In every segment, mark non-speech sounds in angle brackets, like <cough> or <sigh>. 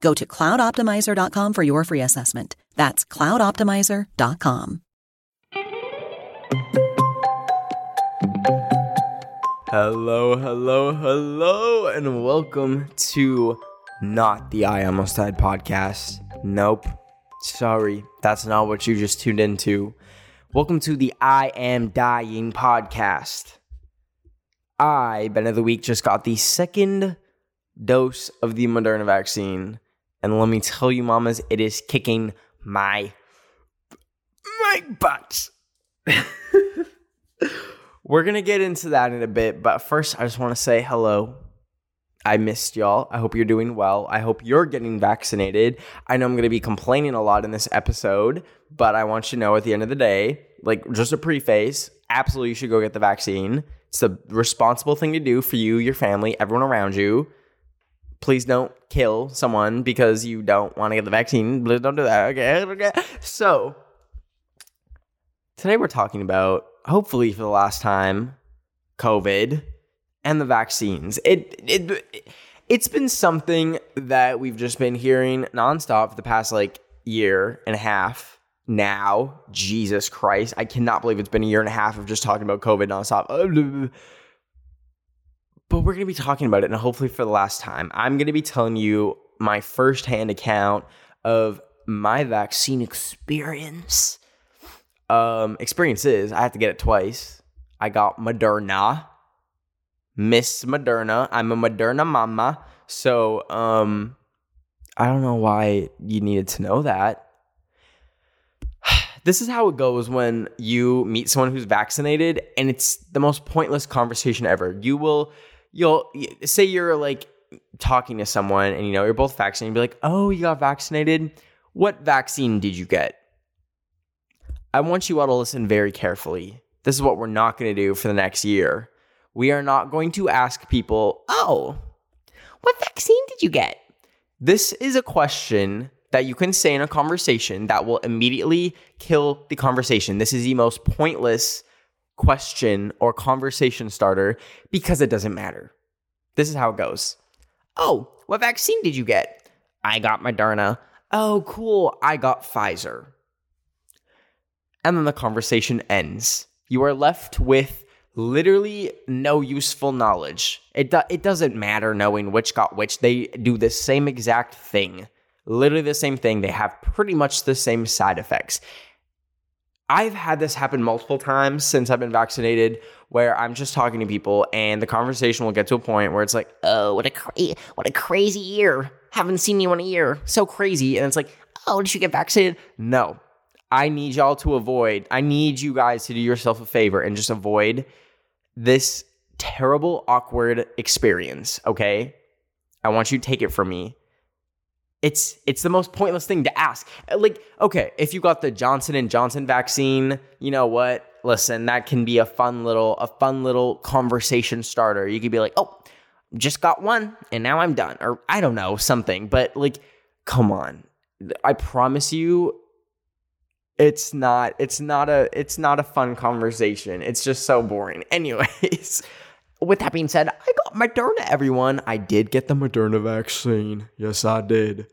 Go to cloudoptimizer.com for your free assessment. That's cloudoptimizer.com. Hello, hello, hello, and welcome to not the I Almost Died podcast. Nope. Sorry, that's not what you just tuned into. Welcome to the I Am Dying podcast. I, Ben of the Week, just got the second dose of the Moderna vaccine. And let me tell you, mamas, it is kicking my my butt. <laughs> We're gonna get into that in a bit, but first I just want to say hello. I missed y'all. I hope you're doing well. I hope you're getting vaccinated. I know I'm gonna be complaining a lot in this episode, but I want you to know at the end of the day, like just a preface, absolutely you should go get the vaccine. It's the responsible thing to do for you, your family, everyone around you please don't kill someone because you don't want to get the vaccine. Please don't do that. Okay. Okay. So today we're talking about, hopefully for the last time, COVID and the vaccines. It it it's been something that we've just been hearing nonstop for the past like year and a half now. Jesus Christ. I cannot believe it's been a year and a half of just talking about COVID nonstop. <laughs> But we're going to be talking about it, and hopefully for the last time, I'm going to be telling you my firsthand account of my vaccine experience. Um, experiences, I have to get it twice. I got Moderna, Miss Moderna. I'm a Moderna mama. So, um, I don't know why you needed to know that. <sighs> This is how it goes when you meet someone who's vaccinated, and it's the most pointless conversation ever. You will you'll say you're like talking to someone and you know you're both vaccinated, be like, "Oh, you got vaccinated? What vaccine did you get?" I want you all to listen very carefully. This is what we're not going to do for the next year. We are not going to ask people, "Oh, what vaccine did you get?" This is a question that you can say in a conversation that will immediately kill the conversation. This is the most pointless question or conversation starter because it doesn't matter. This is how it goes. Oh, what vaccine did you get? I got Moderna. Oh, cool. I got Pfizer. And then the conversation ends. You are left with literally no useful knowledge. It, do- it doesn't matter knowing which got which. They do the same exact thing. Literally the same thing. They have pretty much the same side effects. I've had this happen multiple times since I've been vaccinated where I'm just talking to people and the conversation will get to a point where it's like, "Oh, what a cra- what a crazy year. Haven't seen you in a year. So crazy." And it's like, "Oh, did you get vaccinated?" No. I need y'all to avoid. I need you guys to do yourself a favor and just avoid this terrible awkward experience, okay? I want you to take it from me it's it's the most pointless thing to ask. Like, okay, if you got the Johnson and Johnson vaccine, you know what? Listen, that can be a fun little a fun little conversation starter. You could be like, "Oh, just got one and now I'm done." Or I don't know, something. But like, come on. I promise you it's not it's not a it's not a fun conversation. It's just so boring. <laughs> Anyways, with that being said, I got Moderna everyone. I did get the Moderna vaccine. Yes, I did.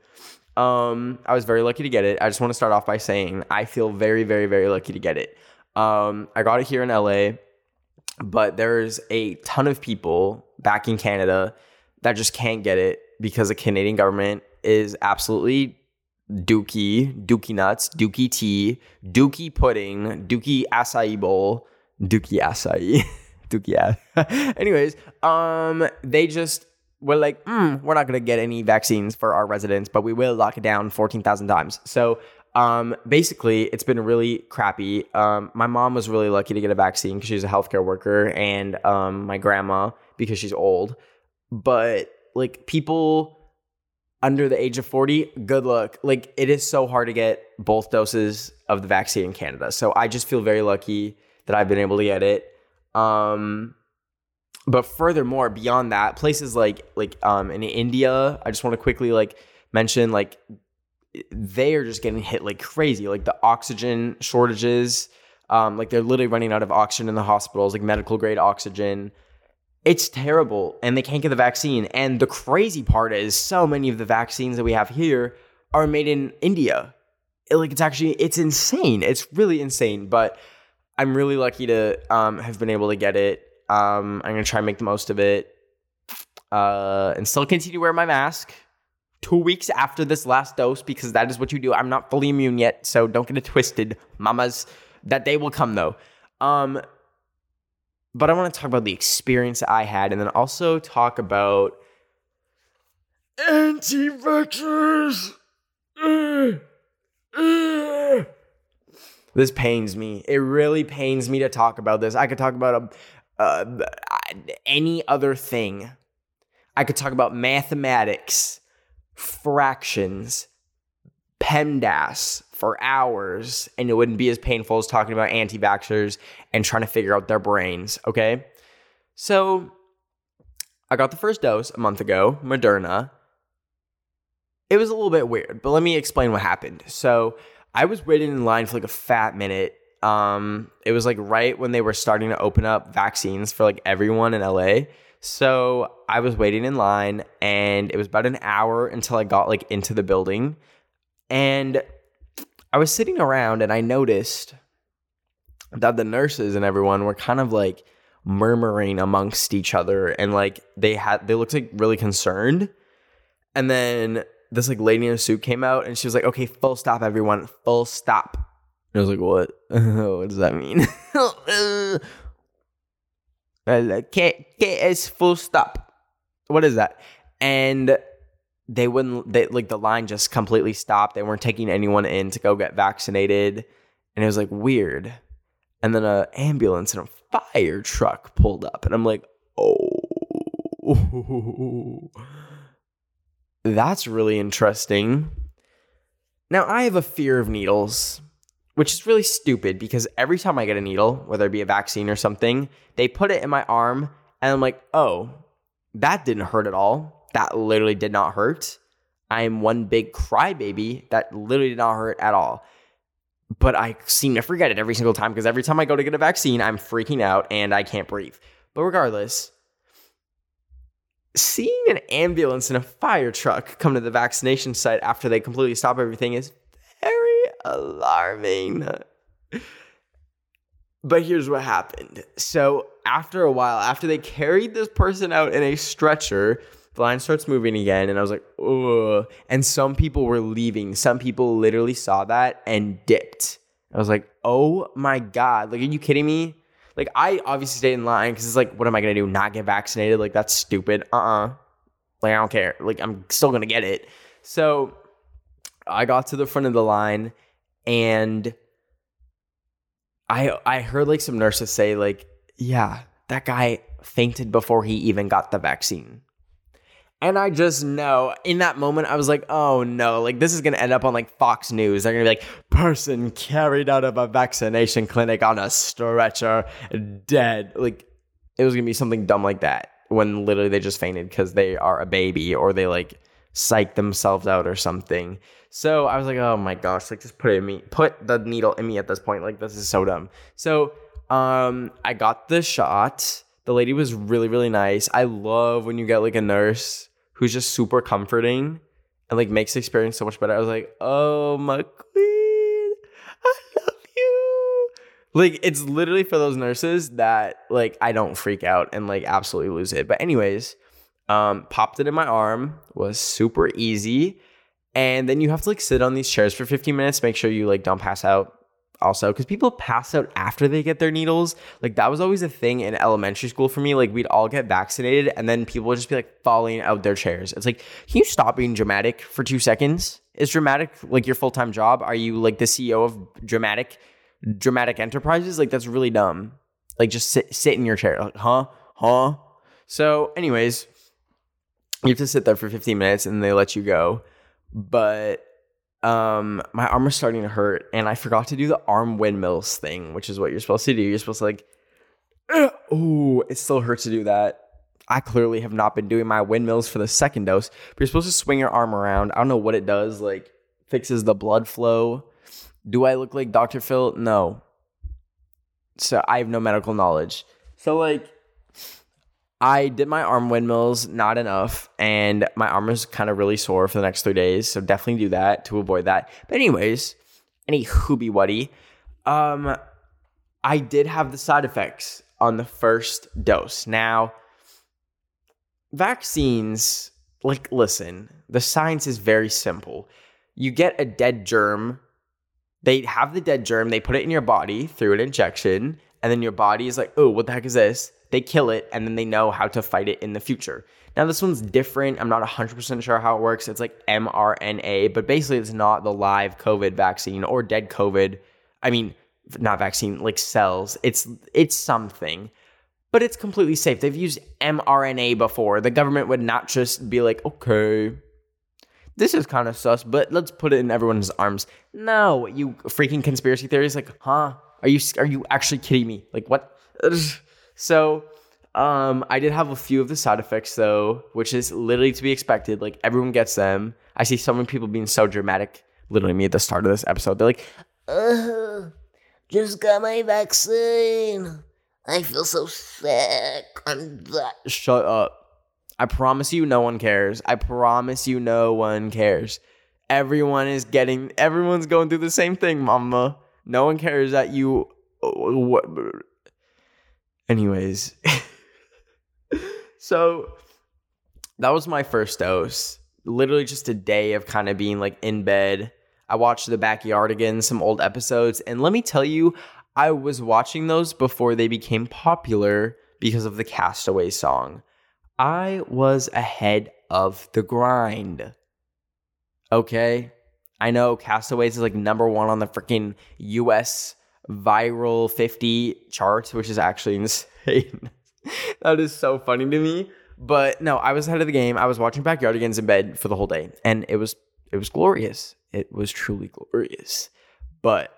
Um, I was very lucky to get it. I just want to start off by saying I feel very, very, very lucky to get it. Um, I got it here in LA, but there's a ton of people back in Canada that just can't get it because the Canadian government is absolutely dookie, dookie nuts, dookie tea, dookie pudding, dookie acai bowl, dookie acai, <laughs> dookie. <laughs> Anyways, um, they just were like, mm, we're not gonna get any vaccines for our residents, but we will lock it down fourteen thousand times. So. Um, basically, it's been really crappy. Um, my mom was really lucky to get a vaccine because she's a healthcare worker, and um, my grandma because she's old. But like people under the age of 40, good luck. Like it is so hard to get both doses of the vaccine in Canada. So I just feel very lucky that I've been able to get it. Um but furthermore, beyond that, places like like um in India, I just want to quickly like mention like they are just getting hit like crazy. Like the oxygen shortages, um, like they're literally running out of oxygen in the hospitals, like medical grade oxygen. It's terrible, and they can't get the vaccine. And the crazy part is, so many of the vaccines that we have here are made in India. It, like it's actually it's insane. It's really insane. But I'm really lucky to um, have been able to get it. Um, I'm gonna try and make the most of it, uh, and still continue to wear my mask. Two weeks after this last dose, because that is what you do. I'm not fully immune yet, so don't get it twisted, mamas. That day will come though. Um, but I want to talk about the experience I had and then also talk about anti vaxxers. This pains me. It really pains me to talk about this. I could talk about a, uh, any other thing. I could talk about mathematics, fractions, PEMDAS, for hours and it wouldn't be as painful as talking about anti vaxxers and trying to figure out their brains, okay? So I got the first dose a month ago, Moderna. It was a little bit weird, but let me explain what happened. So I was waiting in line for like a fat minute. Um, it was like right when they were starting to open up vaccines for like everyone in LA. So I was waiting in line and it was about an hour until I got like into the building. And I was sitting around and I noticed that the nurses and everyone were kind of like murmuring amongst each other and like they had they looked like really concerned. And then this like lady in a suit came out and she was like, "Okay, full stop, everyone, full stop." And I was like, "What? <laughs> what does that mean?" <laughs> K K S full stop. What is that? And they wouldn't they like the line just completely stopped. They weren't taking anyone in to go get vaccinated. And it was like weird. And then a ambulance and a fire truck pulled up. And I'm like, oh <laughs> that's really interesting. Now I have a fear of needles, which is really stupid because every time I get a needle, whether it be a vaccine or something, they put it in my arm and I'm like, oh, that didn't hurt at all that literally did not hurt. I am one big crybaby that literally did not hurt at all. But I seem to forget it every single time because every time I go to get a vaccine, I'm freaking out and I can't breathe. But regardless, seeing an ambulance and a fire truck come to the vaccination site after they completely stop everything is very alarming. But here's what happened. So, after a while, after they carried this person out in a stretcher, the line starts moving again, and I was like, oh. And some people were leaving. Some people literally saw that and dipped. I was like, oh my God. Like, are you kidding me? Like, I obviously stayed in line because it's like, what am I to do? Not get vaccinated? Like, that's stupid. Uh uh Like, I don't care. Like, I'm still to get it. So I got to the front of the line and I I heard like some nurses say, like, yeah, that guy fainted before he even got the vaccine. And I just know in that moment, I was like, oh no, like this is gonna end up on like Fox News. They're gonna be like, person carried out of a vaccination clinic on a stretcher, dead. Like it was gonna be something dumb like that when literally they just fainted because they are a baby or they like psych themselves out or something. So I was like, oh my gosh, like just put it in me, put the needle in me at this point. Like this is so dumb. So um, I got the shot. The lady was really, really nice. I love when you get like a nurse who's just super comforting and like makes the experience so much better. I was like, oh my queen, I love you. Like it's literally for those nurses that like I don't freak out and like absolutely lose it. But anyways, um, popped it in my arm was super easy. And then you have to like sit on these chairs for 15 minutes, make sure you like don't pass out also because people pass out after they get their needles. Like that was always a thing in elementary school for me. Like we'd all get vaccinated and then people would just be like falling out their chairs. It's like can you stop being dramatic for two seconds? Is dramatic like your full-time job? Are you like the ceo of dramatic dramatic enterprises? Like that's really dumb. Like just sit sit in your chair. Like huh? Huh? So anyways you have to sit there for 15 minutes and they let you go. But um my arm was starting to hurt and I forgot to do the arm windmills thing, which is what you're supposed to do. You're supposed to like <clears throat> oh, it still hurts to do that. I clearly have not been doing my windmills for the second dose, but you're supposed to swing your arm around. I don't know what it does, like fixes the blood flow. Do I look like Dr. Phil? No. So I have no medical knowledge. So like I did my arm windmills, not enough, and my arm was kind of really sore for the next three days. So definitely do that to avoid that. But anyways, any hoobie wuddy, um, I did have the side effects on the first dose. Now, vaccines, like, listen, the science is very simple. You get a dead germ. They have the dead germ. They put it in your body through an injection, and then your body is like, "Oh, what the heck is this?" They kill it and then they know how to fight it in the future. Now, this one's different. I'm not 100% sure how it works. It's like mRNA, but basically, it's not the live COVID vaccine or dead COVID. I mean, not vaccine, like cells. It's it's something, but it's completely safe. They've used mRNA before. The government would not just be like, okay, this is kind of sus, but let's put it in everyone's arms. No, you freaking conspiracy theories. Like, huh? Are you are you actually kidding me? Like, what? So um, I did have a few of the side effects though, which is literally to be expected. Like everyone gets them. I see so many people being so dramatic. Literally me at the start of this episode. They're like, uh, just got my vaccine. I feel so sick. I'm that. Shut up. I promise you no one cares. I promise you no one cares. Everyone is getting everyone's going through the same thing, mama. No one cares that you uh, what Anyways, so that was my first dose. Literally just a day of kind of being like in bed. I watched the Backyardigans, some old episodes, and let me tell you, I was watching those before they became popular because of the Castaway song. I was ahead of the grind. Okay? I know Castaways is like number one on the freaking US viral 50 charts, which is actually <laughs> insane. that is so funny to me. But no, I was ahead of the game. I was watching Backyardigans in bed for the whole day, and it was it was glorious. It was truly glorious. But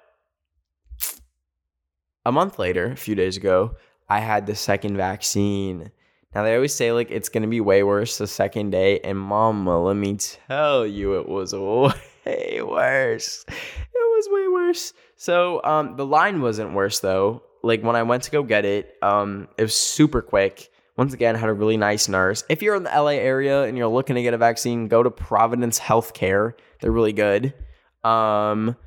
a month later, a few days ago, I had the second vaccine. Now they always say like it's gonna be way worse the second day, and mama, let me tell you, it was <laughs> way worse. It was way worse. So um, the line wasn't worse though. Like when I went to go get it, um, it was super quick. Once again, had a really nice nurse. If you're in the LA area and you're looking to get a vaccine, go to Providence Healthcare. They're really good. Um,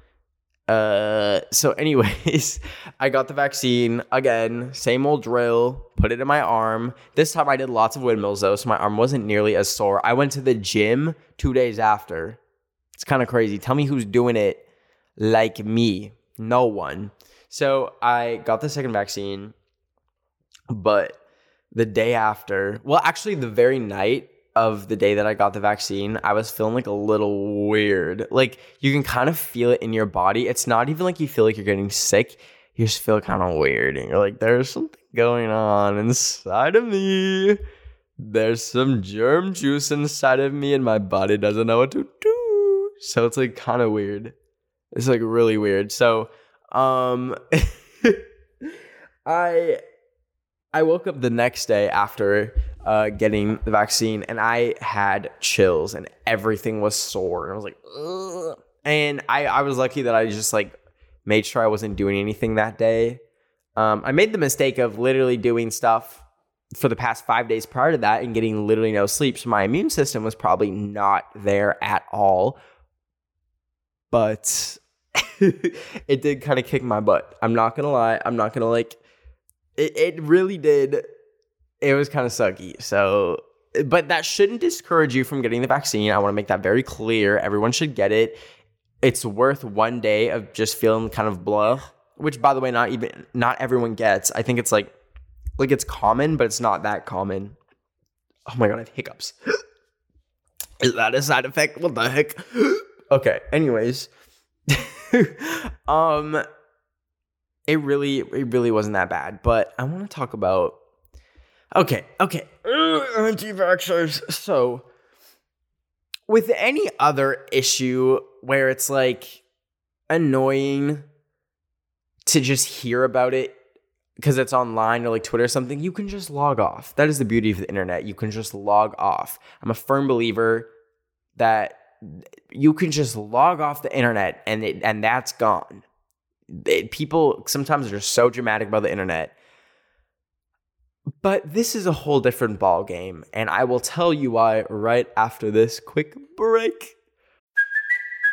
uh, so anyways, <laughs> I got the vaccine again, same old drill, put it in my arm. This time I did lots of windmills though, so my arm wasn't nearly as sore. I went to the gym two days after. It's kind of crazy. Tell me who's doing it like me. No one. So I got the second vaccine, but the day after, well, actually, the very night of the day that I got the vaccine, I was feeling like a little weird. Like you can kind of feel it in your body. It's not even like you feel like you're getting sick. You just feel kind of weird. And you're like, there's something going on inside of me. There's some germ juice inside of me, and my body doesn't know what to do. So it's like kind of weird. It's like really weird. So um, <laughs> I I woke up the next day after uh, getting the vaccine, and I had chills, and everything was sore, and I was like, Ugh. and I I was lucky that I just like made sure I wasn't doing anything that day. Um, I made the mistake of literally doing stuff for the past five days prior to that and getting literally no sleep. So my immune system was probably not there at all. But <laughs> it did kind of kick my butt. I'm not gonna lie. I'm not gonna like it, it really did. It was kind of sucky. So but that shouldn't discourage you from getting the vaccine. I want to make that very clear. Everyone should get it. It's worth one day of just feeling kind of blah which by the way, not even not everyone gets. I think it's like like it's common, but it's not that common. Oh my god, I have hiccups. <gasps> Is that a side effect? What the heck? <gasps> okay. Anyways, <laughs> um, it really it really wasn't that bad, but I want to talk about. Okay, okay, anti-vaxxers. So, with any other issue where it's like annoying to just hear about it because it's online or like Twitter or something, you can just log off. That is the beauty of the internet. You can just log off. I'm a firm believer that you can just log off the internet and it, and that's gone. It, people sometimes are so dramatic about the internet. But this is a whole different ball game, and I will tell you why right after this quick break.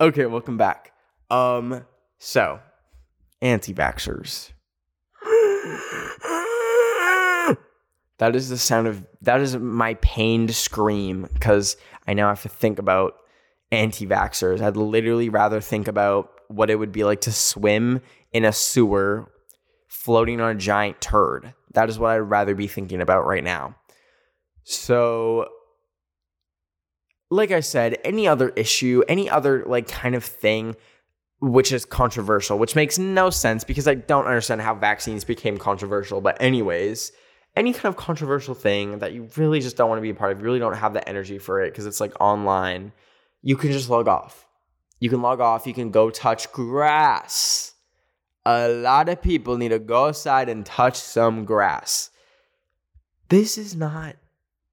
Okay, welcome back. Um, so anti-vaxxers. that is the sound of that is my pained scream because I now have to think about anti-vaxxers. I'd literally rather think about what it would be like to swim in a sewer floating on a giant turd. That is what I'd rather be thinking about right now. So like I said, any other issue, any other like kind of thing which is controversial, which makes no sense because I don't understand how vaccines became controversial. But, anyways, any kind of controversial thing that you really just don't want to be a part of, you really don't have the energy for it because it's like online, you can just log off. You can log off, you can go touch grass. A lot of people need to go outside and touch some grass. This is not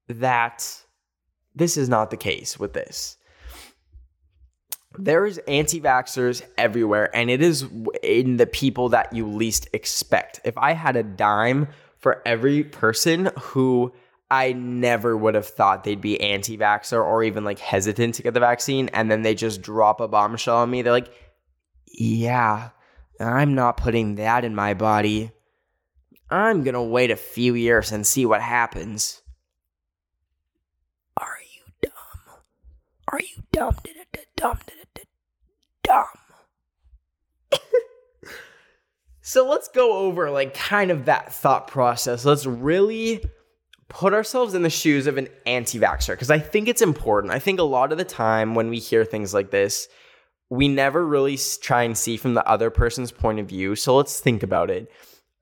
that this is not the case with this. There is anti vaxxers everywhere, and it is in the people that you least expect. If I had a dime for every person who I never would have thought they'd be anti vaxxer or even like hesitant to get the vaccine, and then they just drop a bombshell on me, they're like, yeah, I'm not putting that in my body. I'm gonna wait a few years and see what happens. Are you dumb? Dumb. Dumb. so let's go over like kind of that thought process. Let's really put ourselves in the shoes of an anti-vaxxer because I think it's important. I think a lot of the time when we hear things like this, we never really try and see from the other person's point of view. So let's think about it.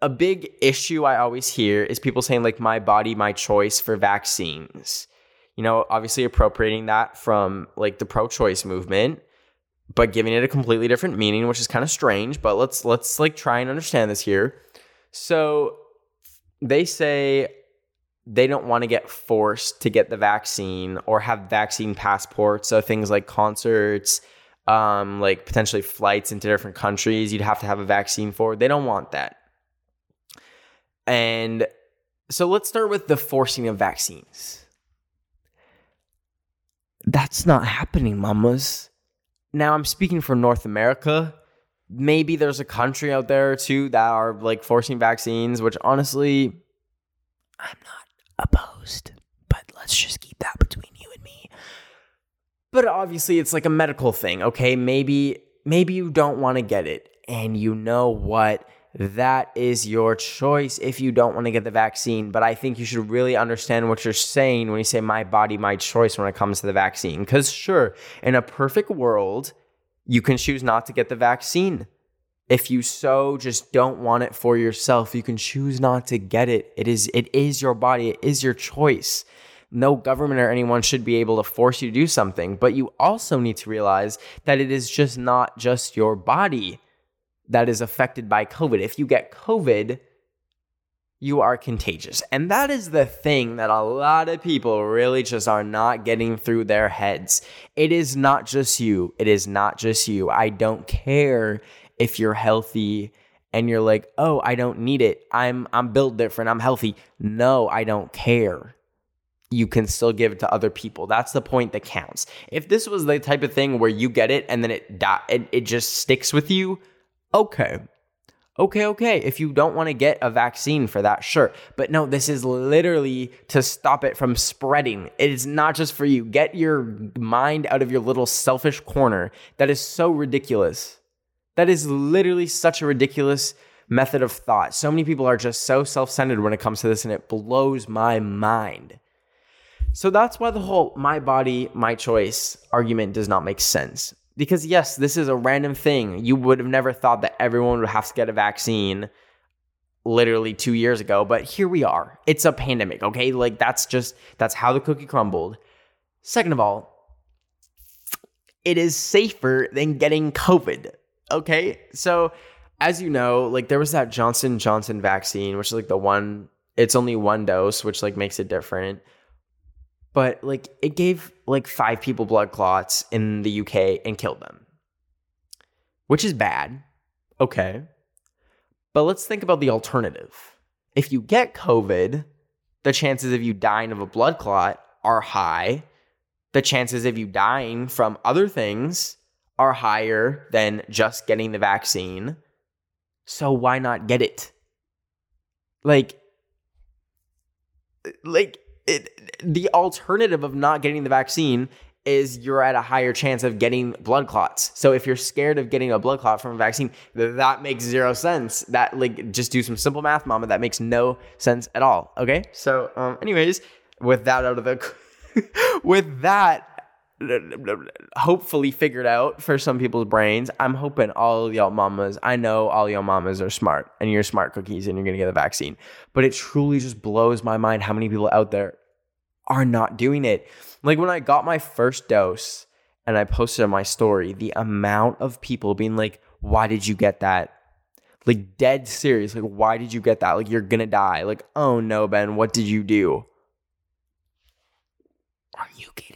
A big issue I always hear is people saying like my body, my choice for vaccines you know, obviously appropriating that from like the pro-choice movement, but giving it a completely different meaning, which is kind of strange, but let's let's like try and understand this here. So they say they don't want to get forced to get the vaccine or have vaccine passports. So things like concerts, um, like potentially flights into different countries, you'd have to have a vaccine for. They don't want that. And so let's start with the forcing of vaccines. That's not happening, mamas. Now I'm speaking for North America. Maybe there's a country out there too that are like forcing vaccines, which honestly, I'm not opposed. But let's just keep that between you and me. But obviously, it's like a medical thing, okay? Maybe maybe you don't want to get it, and you know what that is your choice if you don't want to get the vaccine. But I think you should really understand what you're saying when you say my body, my choice when it comes to the vaccine. Because, sure, in a perfect world, you can choose not to get the vaccine. If you so just don't want it for yourself, you can choose not to get it. It is it is your body, it is your choice. No government or anyone should be able to force you to do something, but you also need to realize that it is just not just your body that is affected by COVID. If you get COVID, you are contagious. And that is the thing that a lot of people really just are not getting through their heads. It is not just you. It is not just you. I don't care if you're healthy and you're like, "Oh, I don't need it. I'm I'm built different. I'm healthy." No, I don't care. You can still give it to other people. That's the point that counts. If this was the type of thing where you get it and then it it, it just sticks with you, okay. Okay, okay. If you don't want to get a vaccine for that, sure. But no, this is literally to stop it from spreading. It is not just for you. Get your mind out of your little selfish corner. That is so ridiculous. That is literally such a ridiculous method of thought. So many people are just so self centered when it comes to this, and it blows my mind. So that's why the whole my body, my choice argument does not make sense. Because, yes, this is a random thing. You would have never thought that everyone would have to get a vaccine literally two years ago, but here we are. It's a pandemic, okay? Like, that's just, that's how the cookie crumbled. Second of all, it is safer than getting COVID, okay? So, as you know, like, there was that Johnson Johnson vaccine, which is like the one, it's only one dose, which like makes it different but like it gave like five people blood clots in the UK and killed them, which is bad. Okay. But let's think about the alternative. If you get COVID, the chances of you dying of a blood clot are high. The chances of you dying from other things are higher than just getting the vaccine. So why not get it? Like, like it, the alternative of not getting the vaccine is you're at a higher chance of getting blood clots. So if you're scared of getting a blood clot from a vaccine, that makes zero sense. That like just do some simple math, mama. That makes no sense at all. Okay. So, um, anyways, with that out of the, <laughs> with that hopefully figured out for some people's brains. I'm hoping all y'all mamas, I know all y'all mamas are smart and you're smart cookies and you're gonna get the vaccine. But it truly just blows my mind how many people out there are not doing it. Like when I got my first dose and I posted on my story, the amount of people being like, why did you get that? Like dead serious. Like, why did you get that? Like, you're gonna die. Like, oh no, Ben, what did you do? Are you kidding?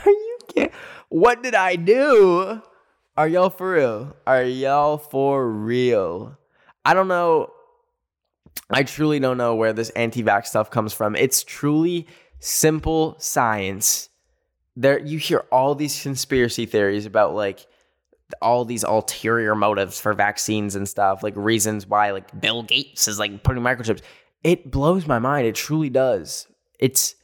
<laughs> Are you kidding? What did I do? Are y'all for real? Are y'all for real? I don't know. I truly don't know where this anti-vax stuff comes from. It's truly simple science. There you hear all these conspiracy theories about like all these ulterior motives for vaccines and stuff, like reasons why like Bill Gates is like putting microchips. It blows my mind. It truly does. It's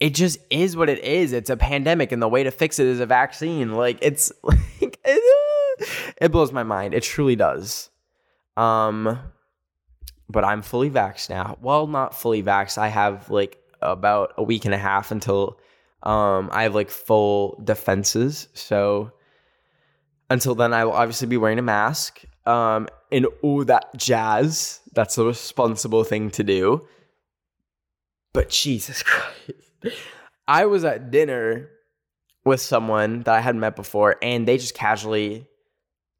it just is what it is. It's a pandemic, and the way to fix it is a vaccine. Like it's <laughs> like it blows my mind. It truly does. Um, but I'm fully vaxxed now. Well, not fully vaxxed. I have like about a week and a half until um I have like full defenses. So until then, I will obviously be wearing a mask. Um, and oh, that jazz. That's the responsible thing to do. But Jesus <laughs> Christ. I was at dinner with someone that I hadn't met before, and they just casually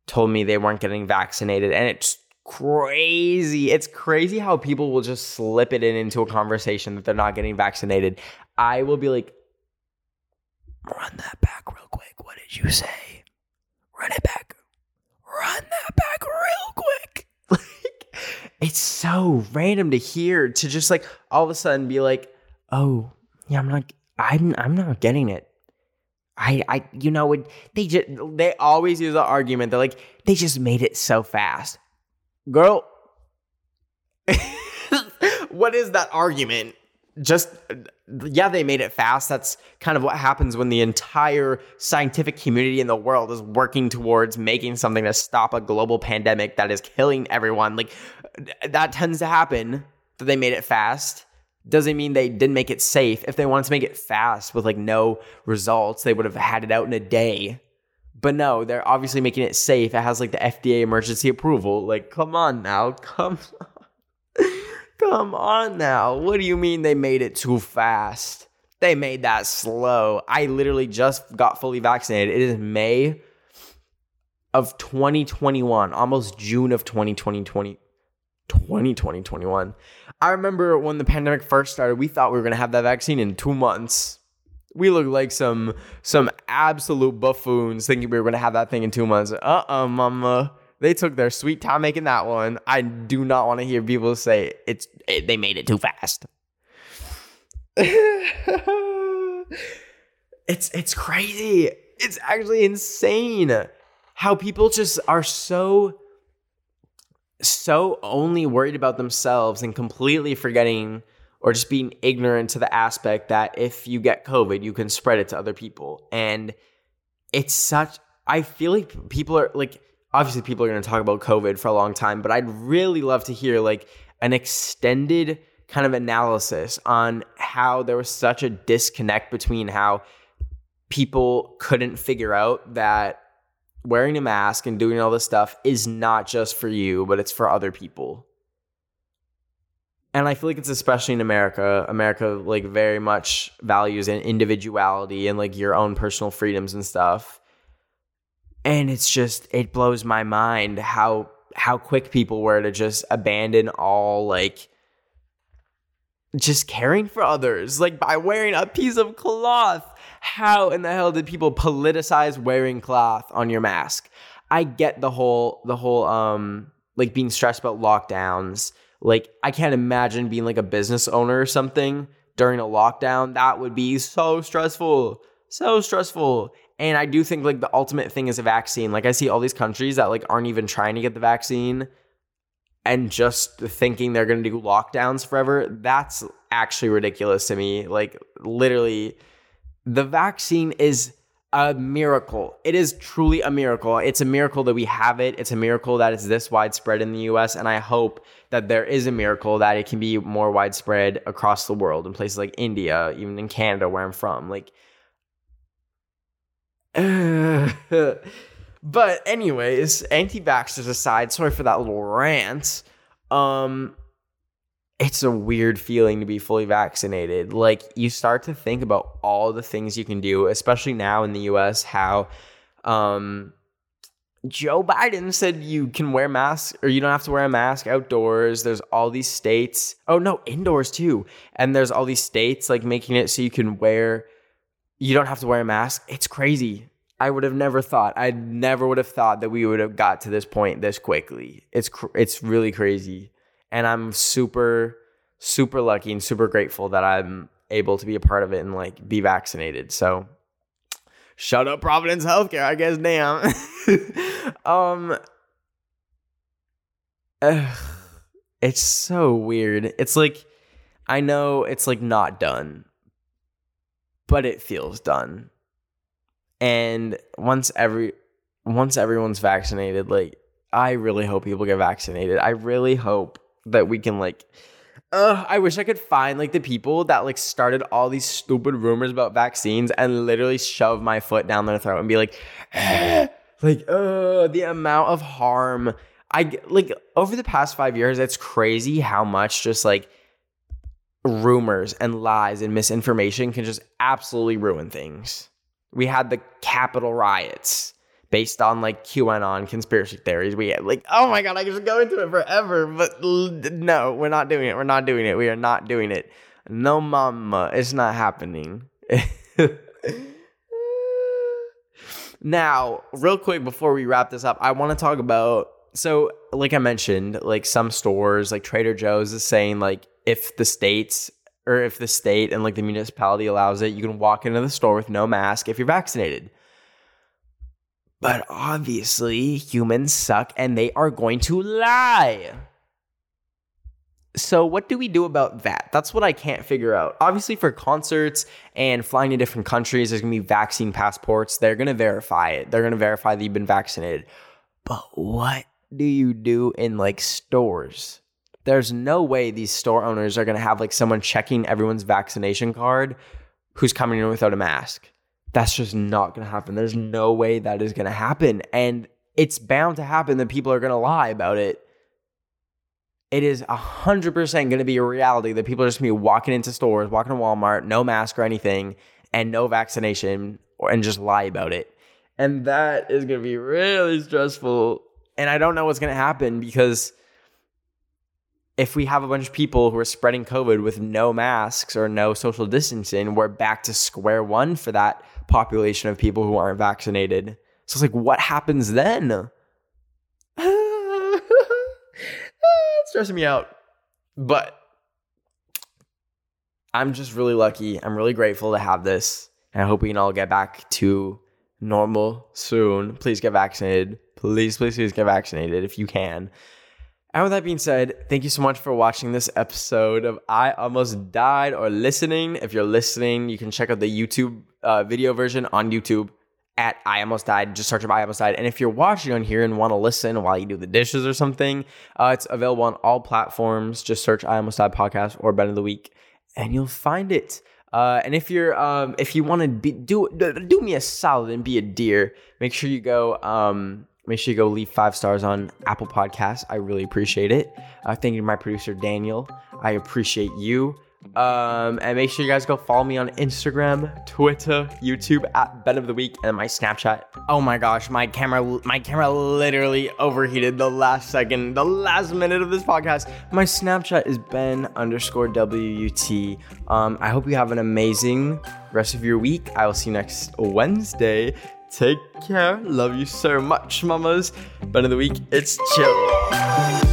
told me they weren't getting vaccinated. And it's crazy. It's crazy how people will just slip it in into a conversation that they're not getting vaccinated. I will be like, run that back real quick. What did you say? Run it back. Run that back real quick. <laughs> Like, it's so random to hear to just like all of a sudden be like, oh, yeah, I'm like, I'm. I'm not getting it. I. I. You know. It, they just. They always use the argument. They're like, they just made it so fast, girl. <laughs> what is that argument? just yeah, they made it fast. That's kind of what happens when the entire scientific community in the world is working towards making something to stop a global pandemic that is killing everyone. Like that tends to happen that they made it fast. Doesn't mean they didn't make it safe. If they wanted to make it fast with like no results, they would have had it out in a day. But no, they're obviously making it safe. It has like the FDA emergency approval. Like, come on now. <laughs> Come on. Come on now. What do you mean they made it too fast? They made that slow. I literally just got fully vaccinated. It is May of 2021, almost June of 2020, 2021. I remember when the pandemic first started, we thought we were going to have that vaccine in 2 months. We looked like some some absolute buffoons thinking we were going to have that thing in 2 months. Uh-uh, mama. They took their sweet time making that one. I do not want to hear people say it's it, they made it too fast. <laughs> it's it's crazy. It's actually insane how people just are so so only worried about themselves and completely forgetting or just being ignorant to the aspect that if you get COVID, you can spread it to other people. And it's such, I feel like people are like, obviously people are going to talk about COVID for a long time, but I'd really love to hear like an extended kind of analysis on how there was such a disconnect between how people couldn't figure out that wearing a mask and doing all this stuff is not just for you, but it's for other people. And I feel like it's especially in America. America like very much values an individuality and like your own personal freedoms and stuff and it's just it blows my mind how how quick people were to just abandon all like just caring for others like by wearing a piece of cloth how in the hell did people politicize wearing cloth on your mask i get the whole the whole um like being stressed about lockdowns like i can't imagine being like a business owner or something during a lockdown that would be so stressful so stressful and I do think like the ultimate thing is a vaccine. Like I see all these countries that like aren't even trying to get the vaccine and just thinking they're going to do lockdowns forever. That's actually ridiculous to me. Like literally the vaccine is a miracle. It is truly a miracle. It's a miracle that we have it. It's a miracle that it's this widespread in the US. And I hope that there is a miracle that it can be more widespread across the world in places like India, even in Canada, where I'm from. Like, <sighs> but anyways, anti-vaxxers aside, sorry for that little rant. Um it's a weird feeling to be fully vaccinated. Like you start to think about all the things you can do, especially now in the US how um Joe Biden said you can wear masks or you don't have to wear a mask outdoors. There's all these states. Oh no, indoors too. And there's all these states like making it so you can wear you don't have to wear a mask. It's crazy. I would have never thought. I never would have thought that we would have got to this point this quickly. It's cr- it's really crazy, and I'm super super lucky and super grateful that I'm able to be a part of it and like be vaccinated. So, shut up, Providence Healthcare. I guess, damn. <laughs> um, it's so weird. It's like I know it's like not done, but it feels done. And once every once everyone's vaccinated, like I really hope people get vaccinated. I really hope that we can like uh, I wish I could find like the people that like started all these stupid rumors about vaccines and literally shove my foot down their throat and be like, <gasps> like, uh, the amount of harm I like over the past five years. It's crazy how much just like rumors and lies and misinformation can just absolutely ruin things. We had the Capitol riots based on like QAnon conspiracy theories. We like, oh my God, I could go into it forever. But no, we're not doing it. We're not doing it. We are not doing it. No, mama, it's not happening. <laughs> now, real quick before we wrap this up, I want to talk about so like I mentioned, like some stores like Trader Joe's is saying like if the states or if the state and like the municipality allows it, you can walk into the store with no mask if you're vaccinated. But obviously, humans suck and they are going to lie. So, what do we do about that? That's what I can't figure out. Obviously, for concerts and flying to different countries, there's gonna be vaccine passports. They're gonna verify it, they're gonna verify that you've been vaccinated. But what do you do in like stores? There's no way these store owners are gonna have like someone checking everyone's vaccination card who's coming in without a mask. That's just not gonna happen. There's no way that is gonna happen. And it's bound to happen that people are gonna lie about it it is 100% going to be a reality that people are just going to be walking into stores, walking to Walmart, no mask or anything, and no vaccination, or, and just lie about it. And that is going to be really stressful. And I don't know what's going to happen because if we have a bunch of people who are spreading COVID with no masks or no social distancing, we're back to square one for that population of people who aren't vaccinated. So it's like, what happens then? It's <laughs> stressing me out. But I'm just really lucky. I'm really grateful to have this. And I hope we can all get back to normal soon. Please get vaccinated. Please, please, please get vaccinated if you can. And with that being said, thank you so much for watching this episode of I Almost Died or listening. If you're listening, you can check out the YouTube uh, video version on YouTube at I Almost Died. Just search up I Almost Died. And if you're watching on here and want to listen while you do the dishes or something, uh, it's available on all platforms. Just search I Almost Died podcast or Ben of the Week, and you'll find it. Uh, and if you're um, if you want to be do do me a solid and be a dear, make sure you go um, make sure you go leave five stars on Apple Podcasts. I really appreciate it. Uh, thank you to my producer Daniel. I appreciate you. Um, and make sure you guys go follow me on Instagram, Twitter, YouTube at Ben of the Week, and my Snapchat. Oh my gosh, my camera, my camera literally overheated the last second, the last minute of this podcast. My Snapchat is Ben underscore WUT. Um, I hope you have an amazing rest of your week. I will see you next Wednesday. Take care. Love you so much, mamas. Ben of the Week, it's chill.